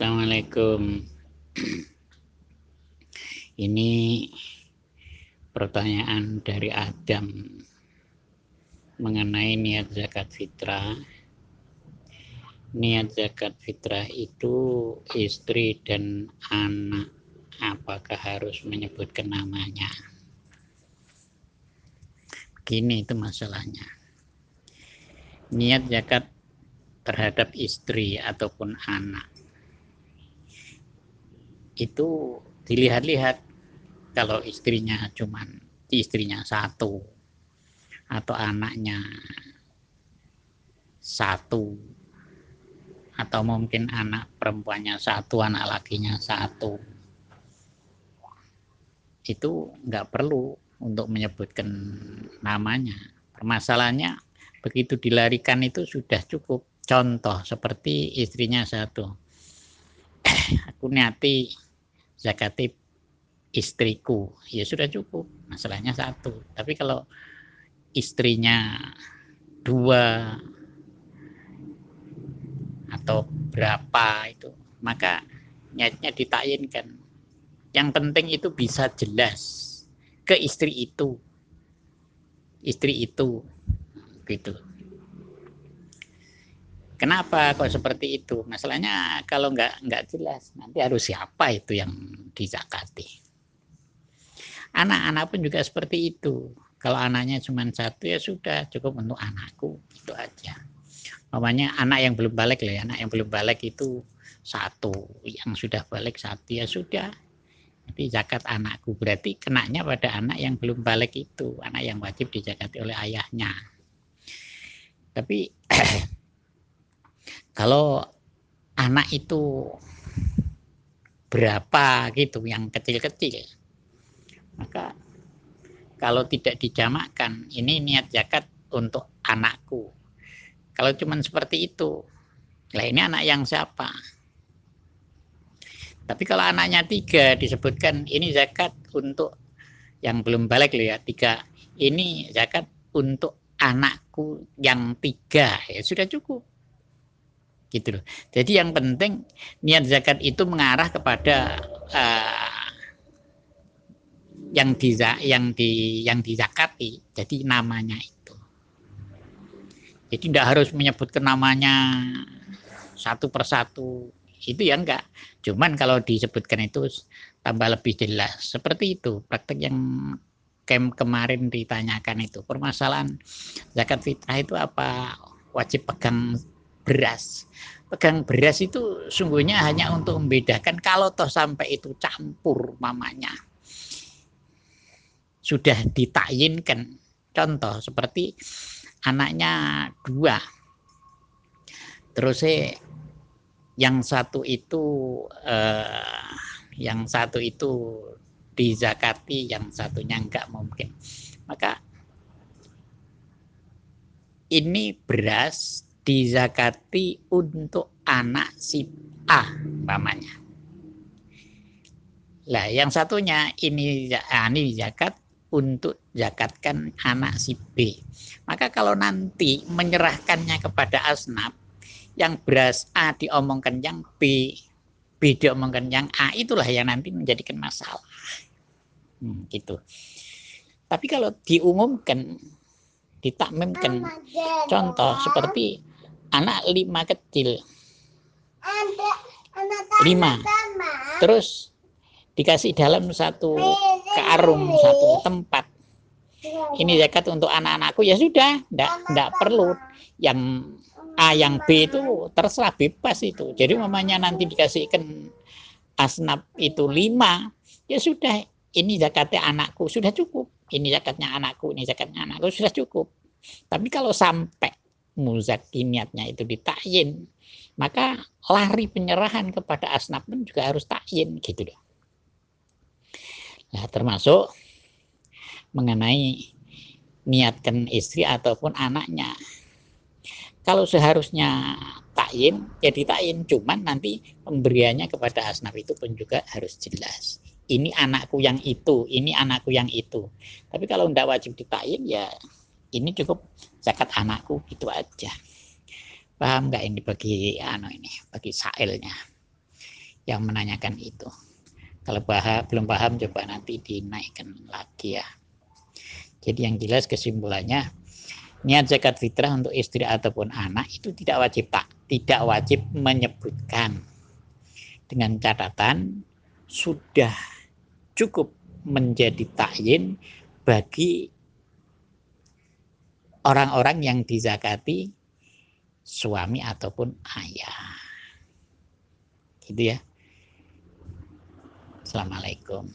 Assalamualaikum. Ini pertanyaan dari Adam mengenai niat zakat fitrah. Niat zakat fitrah itu istri dan anak. Apakah harus menyebutkan namanya? Begini itu masalahnya. Niat zakat terhadap istri ataupun anak itu dilihat-lihat. Kalau istrinya cuman istrinya satu atau anaknya satu atau mungkin anak perempuannya satu anak lakinya satu itu nggak perlu untuk menyebutkan namanya. Permasalahannya begitu dilarikan itu sudah cukup. Contoh seperti istrinya satu. Aku niati zakatip istriku. Ya sudah cukup masalahnya satu. Tapi kalau istrinya dua atau berapa itu maka niatnya ditayinkan yang penting itu bisa jelas ke istri itu. Istri itu gitu Kenapa kok seperti itu? Masalahnya kalau nggak nggak jelas nanti harus siapa itu yang dizakati. Anak-anak pun juga seperti itu. Kalau anaknya cuma satu ya sudah cukup untuk anakku itu aja. Mamanya anak yang belum balik ya, anak yang belum balik itu satu, yang sudah balik satu ya sudah. Tapi zakat anakku berarti kenanya pada anak yang belum balik itu, anak yang wajib dizakati oleh ayahnya. Tapi kalau anak itu berapa gitu yang kecil-kecil maka kalau tidak dijamakkan ini niat zakat untuk anakku. Kalau cuma seperti itu lah ini anak yang siapa? Tapi kalau anaknya tiga disebutkan ini zakat untuk yang belum balik loh ya tiga ini zakat untuk anakku yang tiga. Ya sudah cukup gitu loh. Jadi yang penting niat zakat itu mengarah kepada uh, yang di yang di yang dizakati. Jadi namanya itu. Jadi tidak harus menyebutkan namanya satu persatu itu ya enggak. Cuman kalau disebutkan itu tambah lebih jelas. Seperti itu praktek yang kem kemarin ditanyakan itu permasalahan zakat fitrah itu apa wajib pegang beras. Pegang beras itu sungguhnya hanya untuk membedakan kalau toh sampai itu campur mamanya. Sudah ditayinkan. Contoh seperti anaknya dua. Terus yang satu itu eh, yang satu itu dizakati, yang satunya enggak mungkin. Maka ini beras dizakati untuk anak si A umpamanya. Lah yang satunya ini ah, ini zakat untuk zakatkan anak si B. Maka kalau nanti menyerahkannya kepada asnaf yang beras A diomongkan yang B, B diomongkan yang A, itulah yang nanti menjadikan masalah. Hmm, gitu. Tapi kalau diumumkan, ditakmimkan, contoh seperti anak lima kecil. Lima. terus dikasih dalam satu karung satu tempat. Ini zakat untuk anak-anakku? Ya sudah enggak enggak perlu. Yang A yang B itu terserah bebas itu. Jadi mamanya nanti dikasihkan asnaf itu lima. Ya sudah ini zakatnya anakku. Sudah cukup. Ini zakatnya anakku ini zakatnya anakku. Sudah cukup. Tapi kalau sampai muzaki niatnya itu ditayin maka lari penyerahan kepada asnaf pun juga harus tayin gitu dong nah termasuk mengenai niatkan istri ataupun anaknya. Kalau seharusnya tayin ya ditayin cuman nanti pemberiannya kepada asnaf itu pun juga harus jelas. Ini anakku yang itu ini anakku yang itu. Tapi kalau tidak wajib ditayin ya ini cukup zakat anakku gitu aja paham nggak ini bagi ano ini bagi sailnya yang menanyakan itu. Kalau paham, belum paham coba nanti dinaikkan lagi ya. Jadi yang jelas kesimpulannya niat zakat fitrah untuk istri ataupun anak itu tidak wajib tak, tidak wajib menyebutkan. Dengan catatan sudah cukup menjadi takyin bagi orang-orang yang dizakati suami ataupun ayah. Gitu ya. Assalamualaikum.